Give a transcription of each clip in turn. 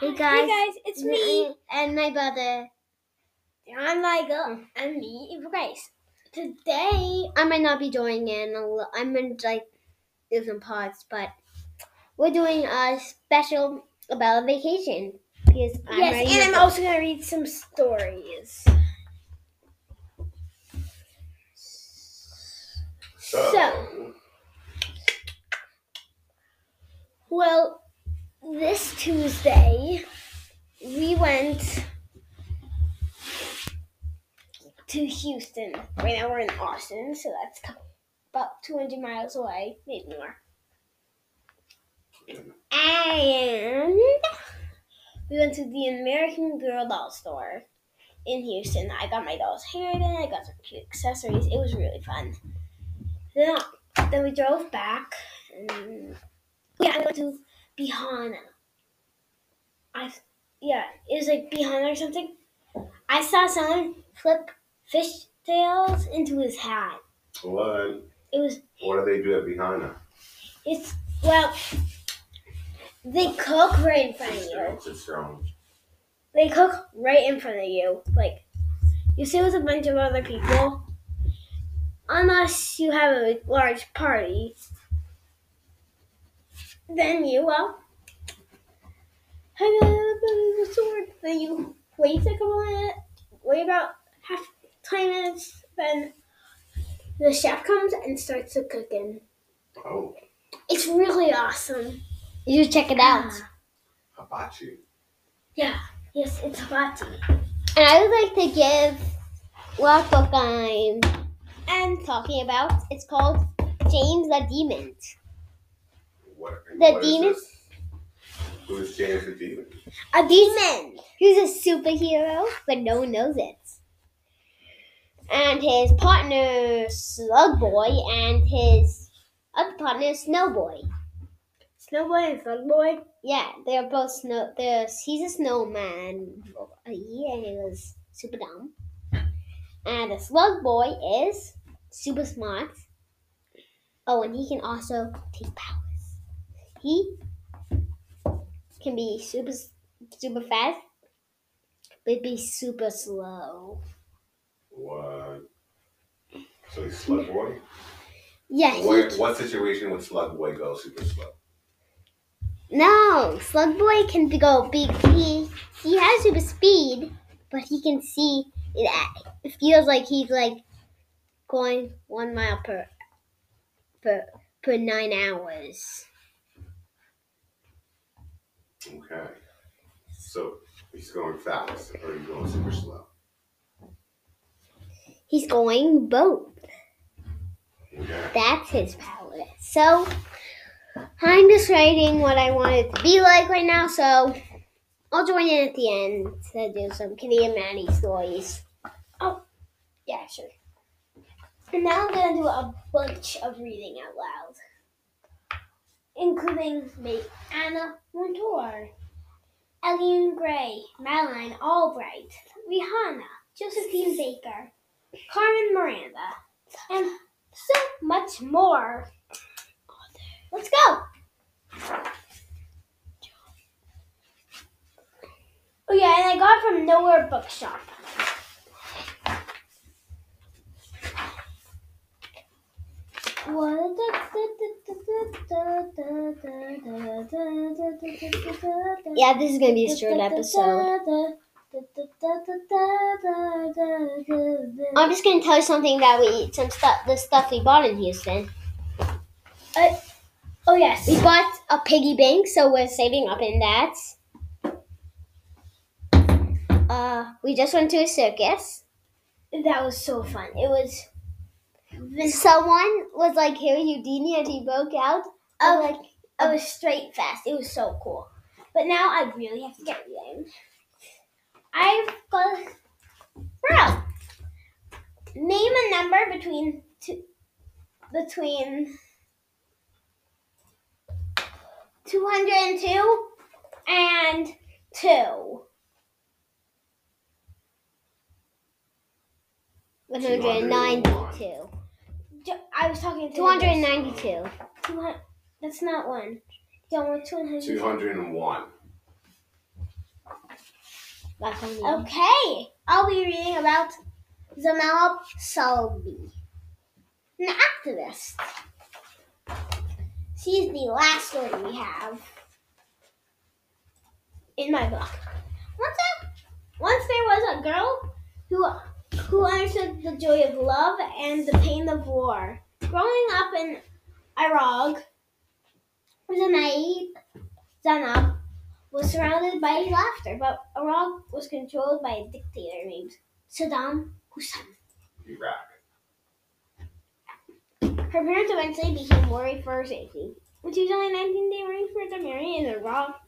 Hey guys. Hey guys, it's me, and my brother. John Ligo, hmm. and me, Eva Grace. Today, I might not be joining in. a li- I'm gonna like do some parts, but we're doing a special about a vacation because I'm yes, and I'm go. also gonna read some stories. So, well, this Tuesday, we went to Houston. Right now, we're in Austin, so that's about 200 miles away, maybe more. And we went to the American Girl doll store in Houston. I got my doll's hair done. I got some cute accessories. It was really fun. Then, then we drove back, and yeah, I went to Bihana. I yeah, it was like Bihana or something. I saw someone flip fish tails into his hat. What? It was What do they do at Behina? it's well, they cook right in front of you. Strange, it's strange. They cook right in front of you. Like you sit with a bunch of other people, unless you have a large party. Then you well have a sword. Then you wait a couple minutes. Wait about half twenty minutes. Then the chef comes and starts the cooking. Oh, It's really awesome. You should check it out. hibachi. Yeah. Yes, it's hibachi. And I would like to give what book I'm And talking about. It's called James the Demon. What, The what is demon? this? Who's James the Demon? a demon. He's a superhero, but no one knows it. And his partner, Slug Boy, and his other partner, Snow Boy. Snowboy and Slugboy. Yeah, they're both snow. They're, he's a snowman. Yeah, he was super dumb. And the Slug Boy is super smart. Oh, and he can also take powers. He can be super super fast, but be super slow. What? So he's Slug Boy? Yeah, he What, what situation would Slug Boy go super slow? No, Slug Boy can go big. He he has super speed, but he can see it. It feels like he's like going one mile per per per nine hours. Okay. So he's going fast or he's going super slow? He's going both. Okay. That's his power. So I'm just writing what I want it to be like right now. So I'll join in at the end to do some Kitty and Maddie stories. Oh, yeah, sure. And now I'm gonna do a bunch of reading out loud, including me, Anna Montour, Eileen Gray, Madeline Albright, Rihanna, Josephine Baker, Carmen Miranda, and so much more. Let's go. Oh yeah, and I got from Nowhere Bookshop. Yeah, this is gonna be a short episode. I'm just gonna tell you something that we some stuff the stuff we bought in Houston. Oh yes. We bought a piggy bank, so we're saving up in that. Uh, we just went to a circus. That was so fun. It was Someone was like Harry Houdini, and he broke out. Oh. of like it was straight fast. It was so cool. But now I really have to get reading. I've got bro. Name a number between two between two hundred and two and two. 192. Ju- I was talking to 292. 200 That's not one. Yeah, one two hundred. 201. That's Okay, I'll be reading about Zainab Salbi, an activist. She's the last story we have in my book. Once, there, once there was a girl who who understood the joy of love and the pain of war. Growing up in Iraq, Zainab, Zainab was surrounded by laughter, but Iraq was controlled by a dictator named Saddam Hussein. Iraq. Her parents eventually became worried for her safety. When she was only 19, they arranged for her to marry in Iraq.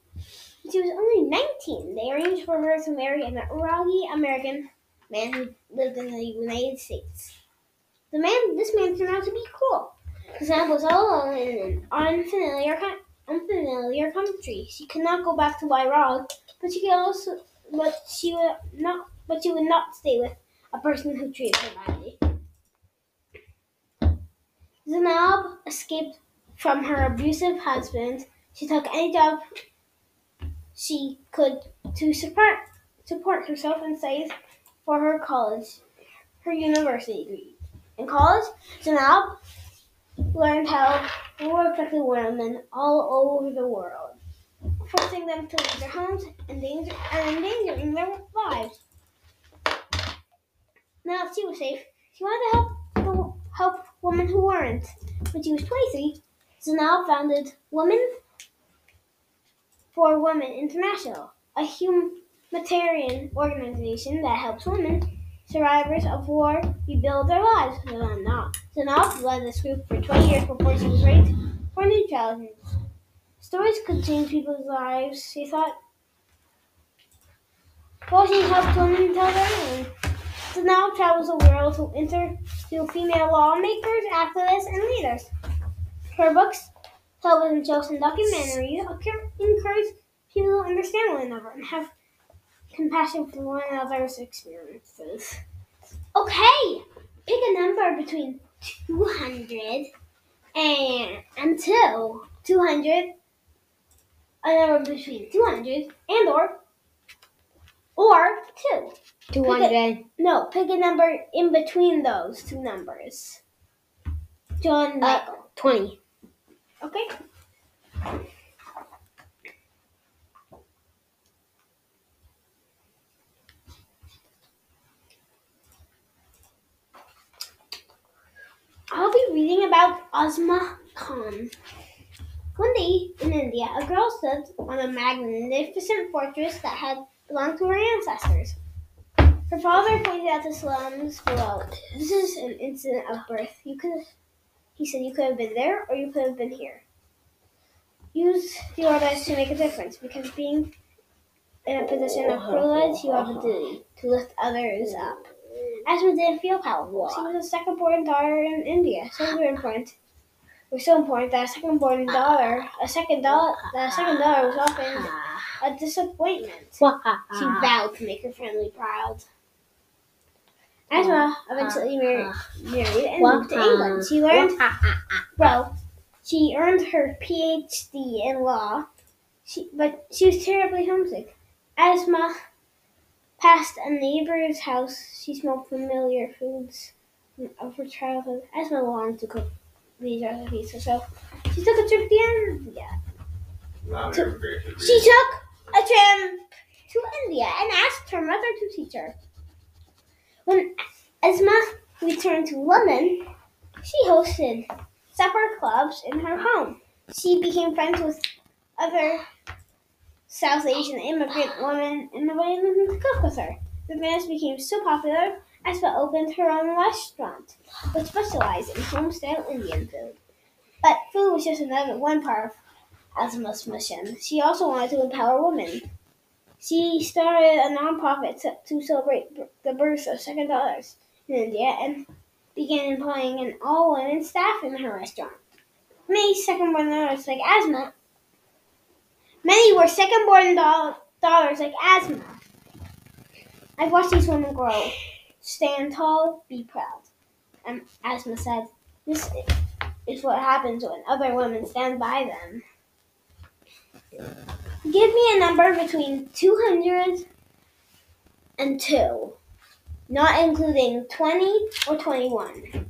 When she was only 19, they arranged for her to marry an Iraqi American man who lived in the United States. The man, this man turned out to be cruel. Zainab was all alone in an unfamiliar, unfamiliar country. She could not go back to Iraq, but she could also, but she would not, but she would not stay with a person who treated her badly. Zainab escaped from her abusive husband. She took any job she could to support support herself and studies for her college, her university degree. In college, Zainab learned how war affected women all over the world, forcing them to leave their homes and, danger, and endangering their lives. Now she was safe, she wanted to help the, help women who weren't. When she was 23, Zainab founded Women for Women International, a humanitarian organization that helps women survivors of war rebuild their lives. Zainab Zainab led this group for 20 years before she was raised for new challenges. Stories could change people's lives, she thought. Well, she helped women tell their own. Zainab travels the world to interview female lawmakers, activists, and leaders. Her books, television shows, and documentaries encourage people to understand one another and have compassion for one another's experiences. Okay, pick a number between 200 and, and 2. 200, a number between 200 and or, or 2. 200. No, pick a number in between those two numbers. John Uh, Michael. 20. Okay. I'll be reading about Asma Khan. One day in India, a girl stood on a magnificent fortress that had belonged to her ancestors. Her father pointed out the slums below. This is an incident of birth. You could, he said, you could have been there or you could have been here. Use your lives to make a difference because being in a position of privilege, you have a duty to lift others up. Asma didn't feel powerful. She was a second born daughter in India, so very important. It was so important that a second born daughter, a second daughter, that a second daughter was often a disappointment. She vowed to make her family proud. Asma eventually married, married and moved to England. She learned well, she earned her PhD in law, she, but she was terribly homesick. Asma passed a neighbor's house. She smelled familiar foods of her childhood. Asma longed to cook these recipes herself. She took a trip to India. Wow, To- you're great to She took a trip to India and asked her mother to teach her. When Asma returned to London, she hosted supper clubs in her home. She became friends with other South Asian immigrant women and invited them to cook with her. The dinners became so popular, Asma opened her own restaurant, which specialized in home-style Indian food. But food was just another one part of Asma's mission. She also wanted to empower women. She started a nonprofit to, to celebrate the birth of second daughters in India and began employing an all-women staff in her restaurant. Many second-born daughters like Asma. Many were second-born da- daughters like Asma. I've watched these women grow. Stand tall, be proud. And Asma said, "This is what happens when other women stand by them." Give me a number between 200 and 2, not including 20 or 21.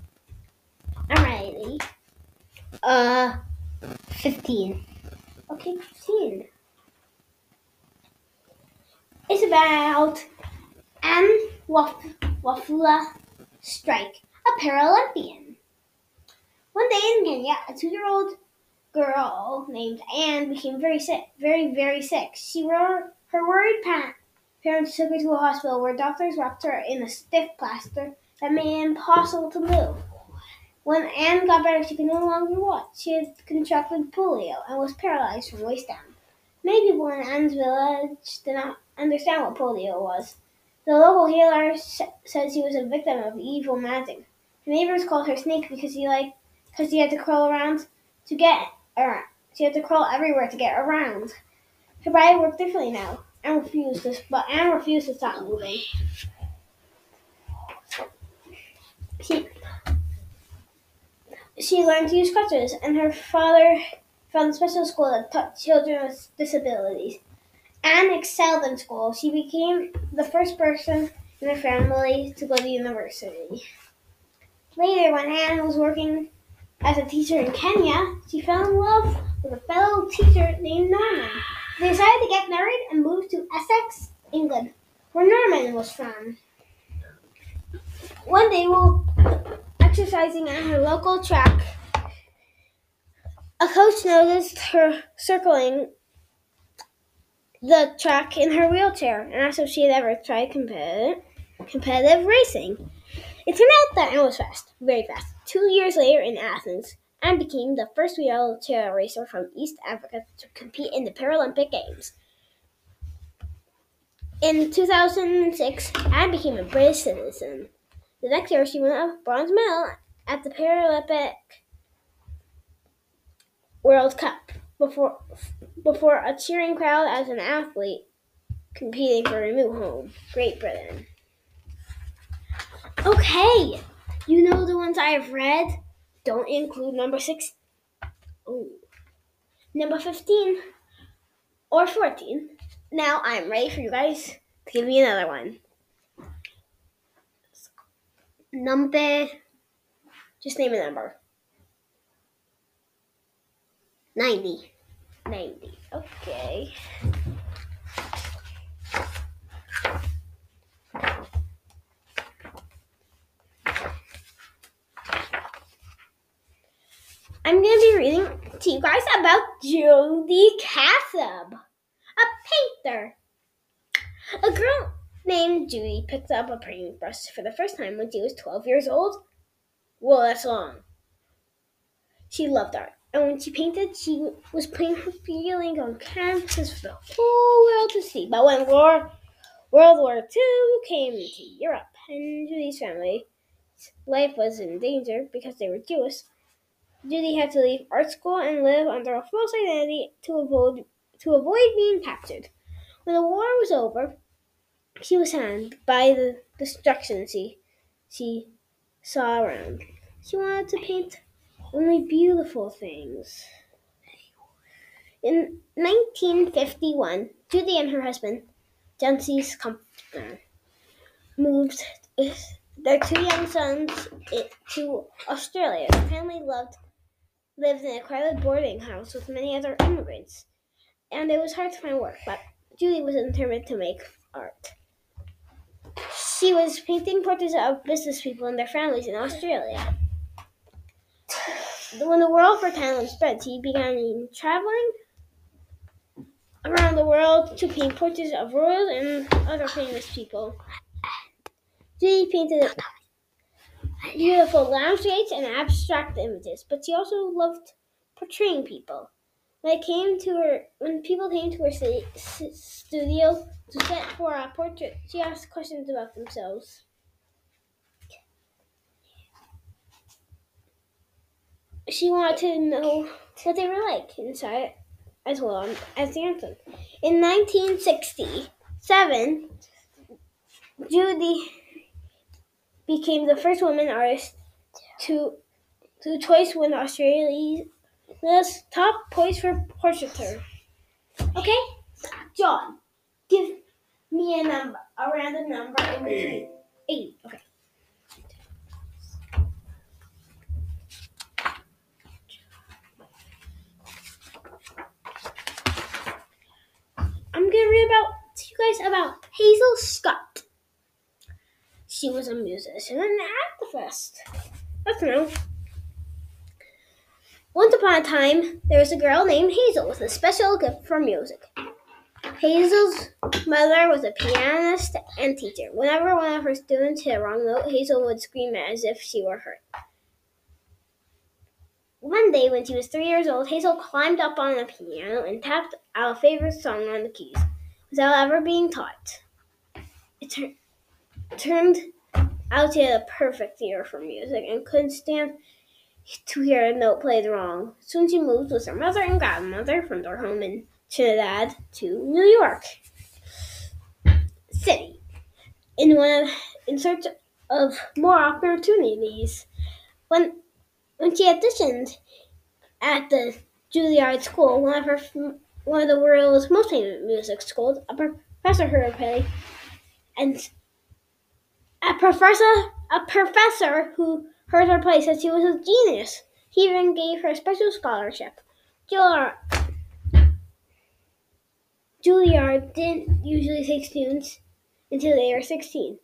Alrighty. Uh, 15. Okay, 15. It's about Anne Waf- Wafula Strike, a Paralympian. One day in Kenya, a two-year-old girl named Anne became very sick, very, very sick. She wor- her worried pa- parents took her to a hospital where doctors wrapped her in a stiff plaster that made it impossible to move. When Anne got better, she could no longer walk. She had contracted polio and was paralyzed from waist down. Many people in Anne's village did not understand what polio was. The local healer sa- said she was a victim of evil magic. Her neighbors called her Snake because she like because she had to crawl around to get around. She had to crawl everywhere to get around. Her body worked differently now, and refused to, but Anne refused to stop moving. She she learned to use crutches, and her father found a special school that taught children with disabilities. Anne excelled in school. She became the first person in her family to go to university. Later, when Anne was working as a teacher in Kenya, she fell in love with a fellow teacher named Norman. They decided to get married and moved to Essex, England, where Norman was from. One day, while exercising at her local track, a coach noticed her circling the track in her wheelchair and asked if she had ever tried competitive, competitive racing. It turned out that Anne was fast, very fast. Two years later in Athens, Anne became the first wheelchair racer from East Africa to compete in the Paralympic Games. In 2006, Anne became a British citizen. The next year, she won a bronze medal at the Paralympic World Cup before before a cheering crowd as an athlete competing for a new home, Great Britain. Okay, you know the ones I have read don't include number six, oh, number fifteen, or fourteen. Now I'm ready for you guys to give me another one. Number Just name a number. 90. 90. Okay. I'm going to be reading to you guys about Judy Cassab, a painter. A girl named Judy picked up a paintbrush for the first time when she was 12 years old. Well, that's long. She loved art, and when she painted, she was putting her feelings on canvas for the whole world to see. But when war, World War II came to Europe, and Judy's family's life was in danger because they were Jewish, Judy had to leave art school and live under a false identity to avoid to avoid being captured. When the war was over, she was saddened by the destruction she she saw around. She wanted to paint only beautiful things. In 1951, Judy and her husband, Jancis Comfner, moved their two young sons to Australia. The family loved lived in a crowded boarding house with many other immigrants, and it was hard to find work. But Judy was determined to make art. She was painting portraits of business people and their families in Australia. When the world for Thailand spread, she began traveling around the world to paint portraits of royals and other famous people. Judy painted beautiful landscapes and abstract images, but she also loved portraying people. When came to her, when people came to her s- studio to set for a portrait, she asked questions about themselves. She wanted to know what they were like inside as well as the outside. In 1967, Judy became the first woman artist to to twice win Australia's top points for portraiture. Okay, John, give me a number, a random number in between. Eighty. 80. Okay. I'm gonna read about to you guys about Hazel Scott. She was a musician and an activist. Let's know. Once upon a time, there was a girl named Hazel with a special gift for music. Hazel's mother was a pianist and teacher. Whenever one of her students hit a wrong note, Hazel would scream as if she were hurt. One day, when she was three years old, Hazel climbed up on the piano and tapped out a favorite song on the keys without ever being taught. It tur- turned out she had a perfect ear for music and couldn't stand to hear a note played wrong. Soon she moved with her mother and grandmother from their home in Trinidad to New York City in one of, in search of more opportunities. When when she auditioned at the Juilliard School, one of her one of the world's most famous music schools, a professor heard her play, and a professor a professor who heard her play said she was a genius. He even gave her a special scholarship. Juilliard, Juilliard didn't usually take students until they were 16.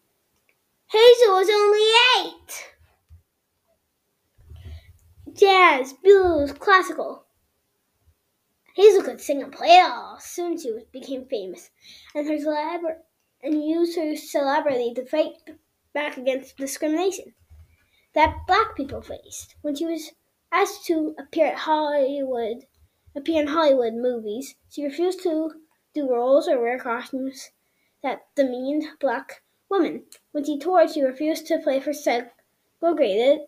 Hazel was only eight. Jazz, blues, classical. Hazel could sing and play all. Soon she became famous, and her celebra- and used her celebrity to fight back against discrimination that black people faced. When she was asked to appear at Hollywood, appear in Hollywood movies, she refused to do roles or wear costumes that demeaned black women. When she toured, she refused to play for segregated,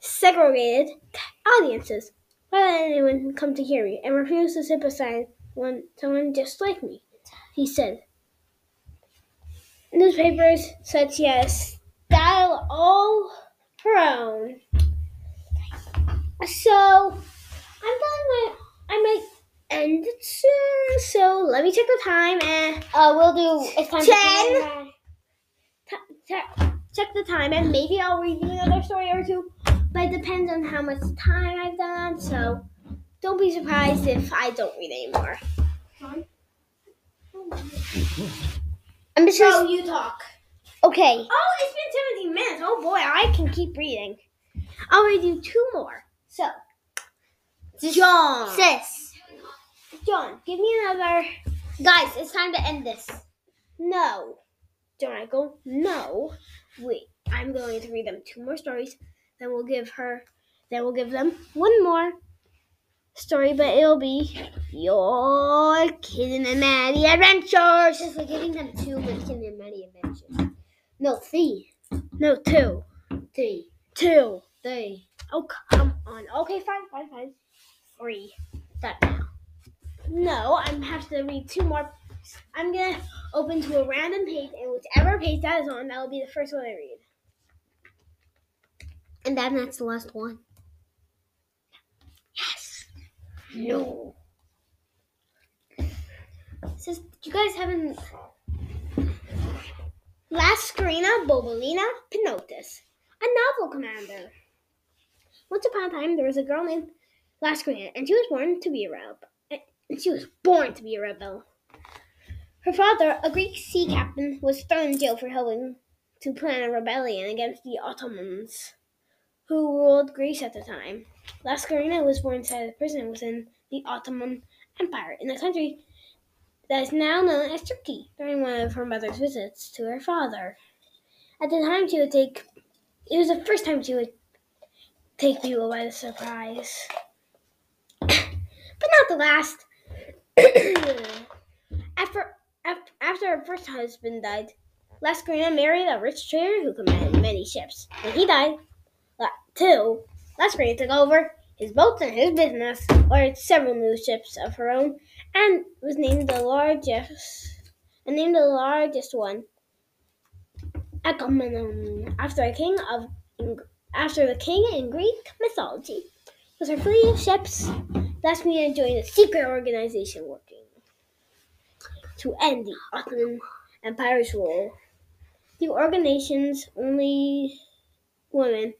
segregated audiences. Why let anyone come to hear me and refused to beside one, someone just like me? He said. Newspapers said she had a style all own. So I'm telling my I might end it soon. So let me check the time and Uh, we'll do. It's time Ten. to t- t- check the time and maybe I'll read you another story or two. But it depends on how much time I've done. So don't be surprised if I don't read anymore. I'm just So you talk. Okay. Oh, it's been 17 minutes. Oh boy, I can keep reading. I'll read you two more. So, John. Sis, John, give me another. guys, it's time to end this. No. Don't I go? No. Wait, I'm going to read them two more stories. Then we'll give her. Then we'll give them one more story, but it'll be your Kid and Maddie Adventures. Since we're giving them two Winston and Maddie adventures. No, three. No, two, Three. two. Three. Oh, come on. Okay, fine, fine, fine. Three. That now. No, I'm have to read two more. I'm gonna open to a random page, and whichever page that is on, that will be the first one I read. And then that's the last one. Yes. No. Sis, you guys haven't. Lascarina Bobolina Pinotis, a novel commander. Once upon a time, there was a girl named Lascarina, and she was born to be a rebel. And she was born to be a rebel. Her father, a Greek sea captain, was thrown in jail for helping to plan a rebellion against the Ottomans, who ruled Greece at the time. Lascarina was born inside a prison within the Ottoman Empire in a country that is now known as Turkey during one of her mother's visits to her father. At the time, she would take. It was the first time she would take people by surprise, but not the last. after, after after her first husband died, Lascarina married a rich trader who commanded many ships. When he died, too, Lascarina took over his boats and his business, ordered several new ships of her own, and was named the largest and named the largest one Agamemnon um, after a king of after the king in Greek mythology. With her fleet of ships, Lasmina joined a secret organization working to end the Ottoman empires rule. The organization's only woman.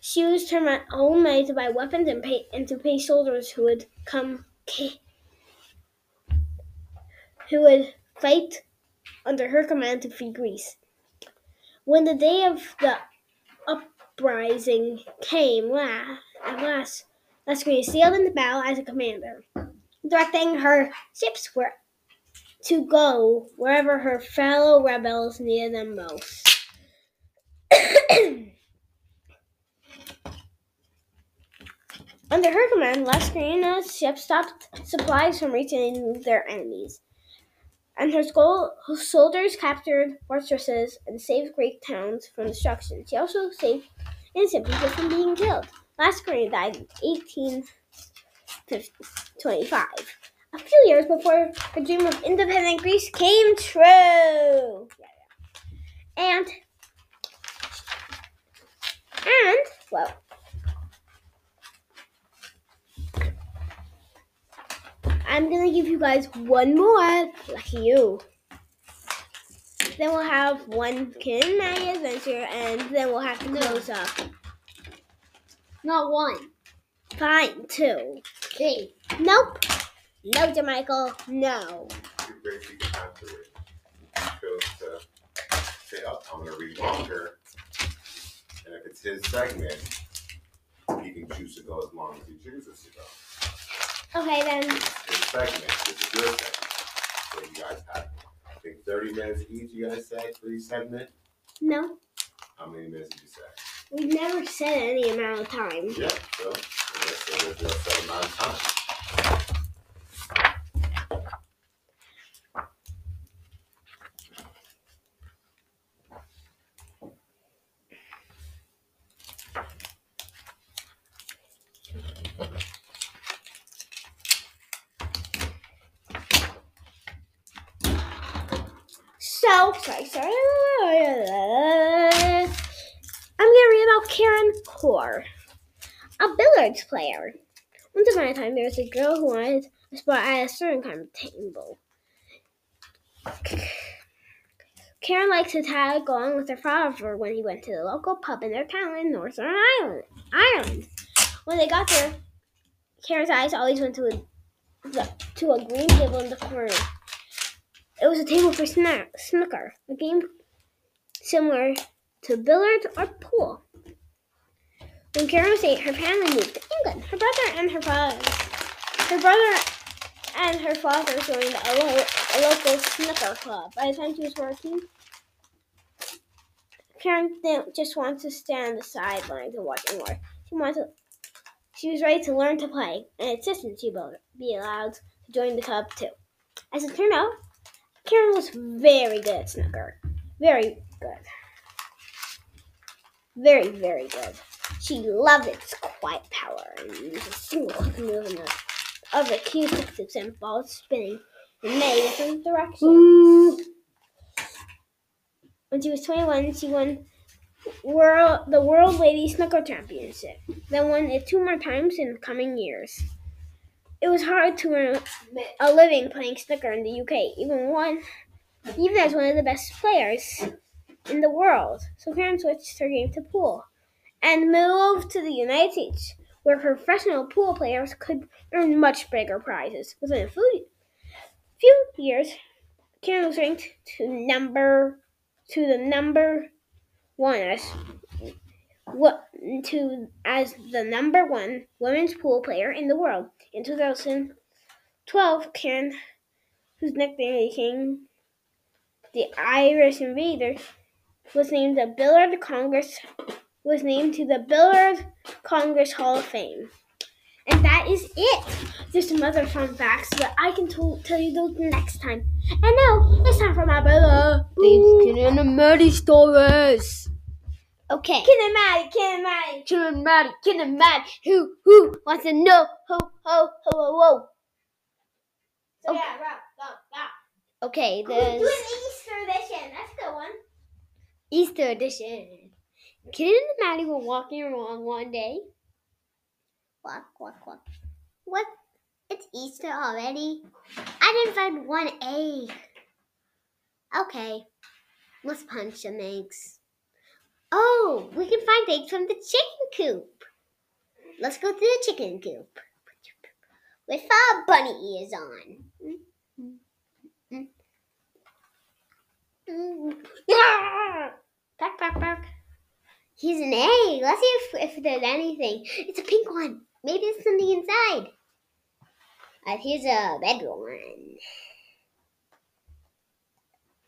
She used her own money to buy weapons and pay and to pay soldiers who would come who would fight under her command to free Greece. When the day of the uprising came la- at last, Lascaris sailed into battle as a commander, directing her ships where to go wherever her fellow rebels needed them most. Under her command, Lascarina's ships stopped supplies from reaching their enemies, and her skull- soldiers captured fortresses and saved Greek towns from destruction. She also saved innocent people from being killed. Lascarina died in 1825, a few years before her dream of independent Greece came true. And and well, I'm gonna give you guys one more. Lucky you. Then we'll have one Kid and Maddie adventure, and then we'll have to No. close up. Not one. Fine, two. Okay. Nope. No, Jamichael. No. Too crazy to have to read. Goes to say, oh, I'm gonna read longer. And if it's his segment, he can choose to go as long as he chooses to go. Okay then. His segment, this is your segment. So you guys have, I think, 30 minutes each, you guys say, for each segment. No. How many minutes did you say? We've never said any amount of time. Yeah, so, so there's no set amount of time. So, sorry. I'm gonna read about Karen Corr, a billiards player. Once upon a time, there was a girl who wanted a spot at a certain kind of table. Karen liked to tag along with her father when he went to the local pub in their town in Northern Ireland. Ireland. When they got there, Karen's eyes always went to a to a green table in the corner. It was a table for snack, snooker, a game similar to billiards or pool. When Karen was eight, her family moved to England. Her brother and her father, her brother and her father joined a, lo- a local snooker club. By the time she was working, Karen didn't just want to stand on the sidelines and watch anymore. She wanted to, she was ready to learn to play and insisted she be allowed to join the club too. As it turned out, Karen was very good at snooker. Very good. Very, very good. She loved its quiet power and used a single movement of, the cue sixes and balls spinning in many different directions. When she was 21, she won world, the World Lady Snooker Championship, then won it two more times in the coming years. It was hard to earn a living playing snooker in the UK, even one, even as one of the best players in the world. So Karen switched her game to pool and moved to the United States, where professional pool players could earn much bigger prizes. Within a few, years, Karen was ranked to number to the number one as to as the number one women's pool player in the world. In 2012, Karen, whose nickname became the Irish Invader, was named the Billiard Congress was named to the Billiard Congress Hall of Fame. And that is it. There's some other fun facts, but I can to- tell you those next time. And now it's time for my brother. Ken and Maddie stories. Okay. Ken and Maddie, Ken and Maddie. Ken and Maddie, Ken and Maddie. Who, who wants to know? Ho, ho, ho, ho, ho. So Okay. yeah. Okay, Do an Easter edition. That's a good one. Easter edition. Ken and Maddie were walking along one day. Walk, walk, walk. What? It's Easter already. I didn't find one egg. Okay, let's punch some eggs. Oh, we can find eggs from the chicken coop. Let's go to the chicken coop with our bunny ears on. Back, back, back. Here's an egg. Let's see if, if there's anything. It's a pink one. Maybe there's something inside. Uh, here's a red one.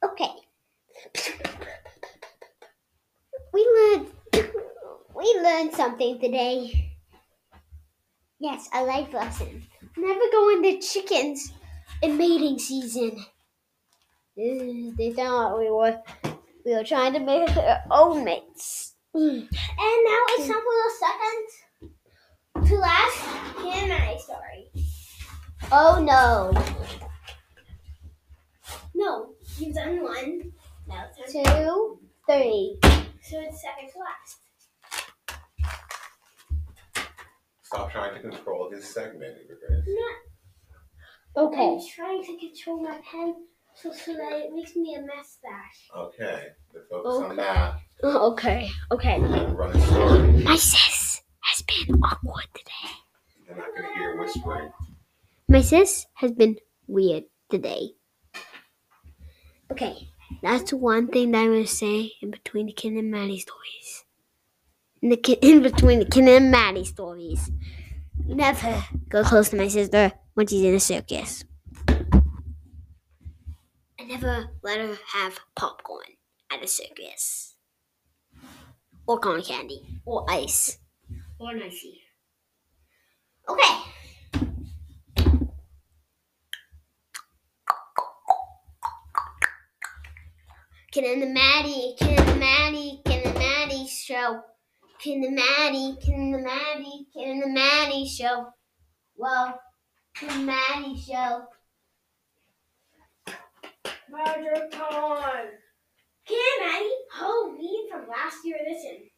Okay. We learned we learned something today. Yes, a life lesson. Never go in the chickens in mating season. Uh, They thought we were we were trying to make our own mates. And now it's time for the second to last I story. Oh no. No, you've done one. Now it's time. Two, three. So it's second to last. Stop trying to control his segment, Chris. Okay. I'm trying to control my pen so, so that it makes me a mustache. Okay, let's focus on that Okay. Okay. and run a story. My sis has been awkward today. They're not going to hear whispering. My sis has been weird today. Okay, that's one thing that I'm gonna say in between the Ken and Maddie stories. In the in between the Ken and Maddie stories, never go close to my sister when she's in a circus. I never let her have popcorn at a circus, or cotton candy, or ice, or an icy. Okay. Ken and the Maddie, Ken and the Maddie, Ken and the Maddie show. Ken and the Maddie, Ken and the Maddie, Ken and the Maddie show. Whoa, Ken and the Maddie show. Roger time. Ken and Maddie, oh, Halloween from last year edition.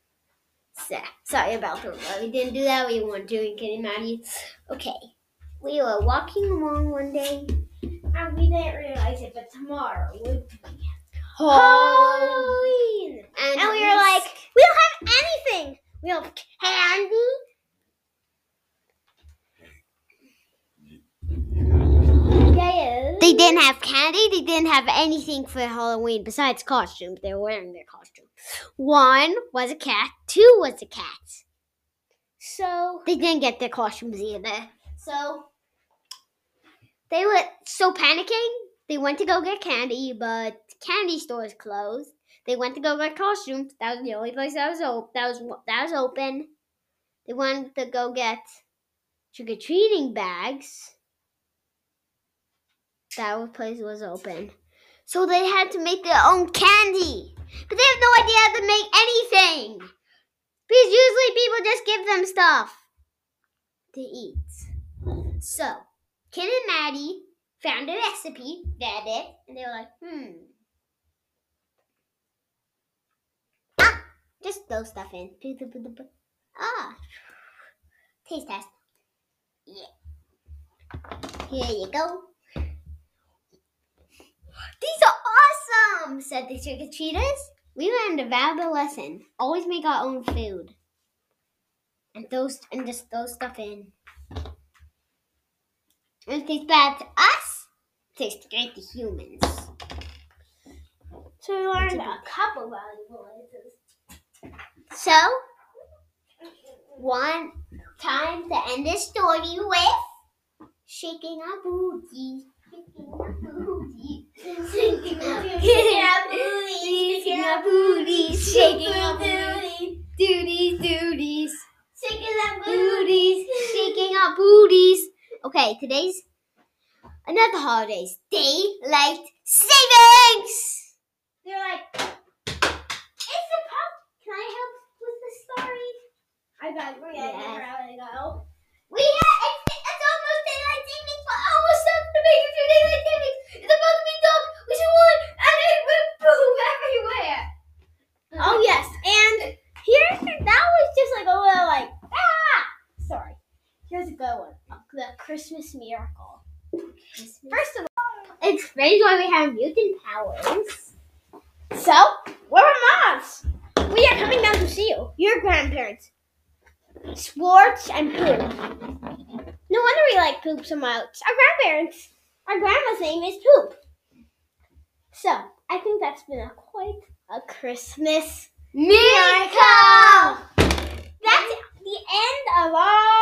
So, sorry about the we didn't do that. We weren't doing Ken and Maddie. Okay, we were walking along one day. And we didn't realize it, but tomorrow would be Halloween, and, And we were like, we don't have anything. We don't have candy. They didn't have candy. They didn't have anything for Halloween besides costumes. They were wearing their costumes. One was a cat. Two was a cat. So They didn't get their costumes either. So they were so panicking. They went to go get candy, but candy stores closed. They went to go get costumes. That was the only place that was open. That was that was open. They wanted to go get trick or treating bags. That place was open. So they had to make their own candy. But they have no idea how to make anything. Because usually people just give them stuff to eat. So, Ken and Maddie found a recipe, read it, and they were like, hmm. Ah, just throw stuff in. Ah, taste test. Yeah. Here you go. These are awesome, said the trick or treaters. We learned a valuable lesson. Always make our own food. And those and just throw stuff in. If it tastes bad to us, it tastes great to humans. so we learned a couple valuable lessons. So, one time to end this story with shaking our booty. Shaking our booty. Shaking our booties, Shaking our booties. Shaking our booties. Duties, duties. Shaking that Booties. Shaking our booties. Okay, today's another holidays. Daylight savings. They're like, we're yes. getting. We have, it's, it's almost daylight savings, but almost time to make it through daylight savings. It's about to be dark. We should run, and it went boom everywhere. Oh yes, and here that was just like a little like ah. Sorry. Here's a good one. The Christmas miracle. Christmas. First of all, it's explain why we have muted. and poop. No wonder we like poop so much. Our grandparents, our grandma's name is Poop. So, I think that's been a quite a Christmas miracle! That's the end of our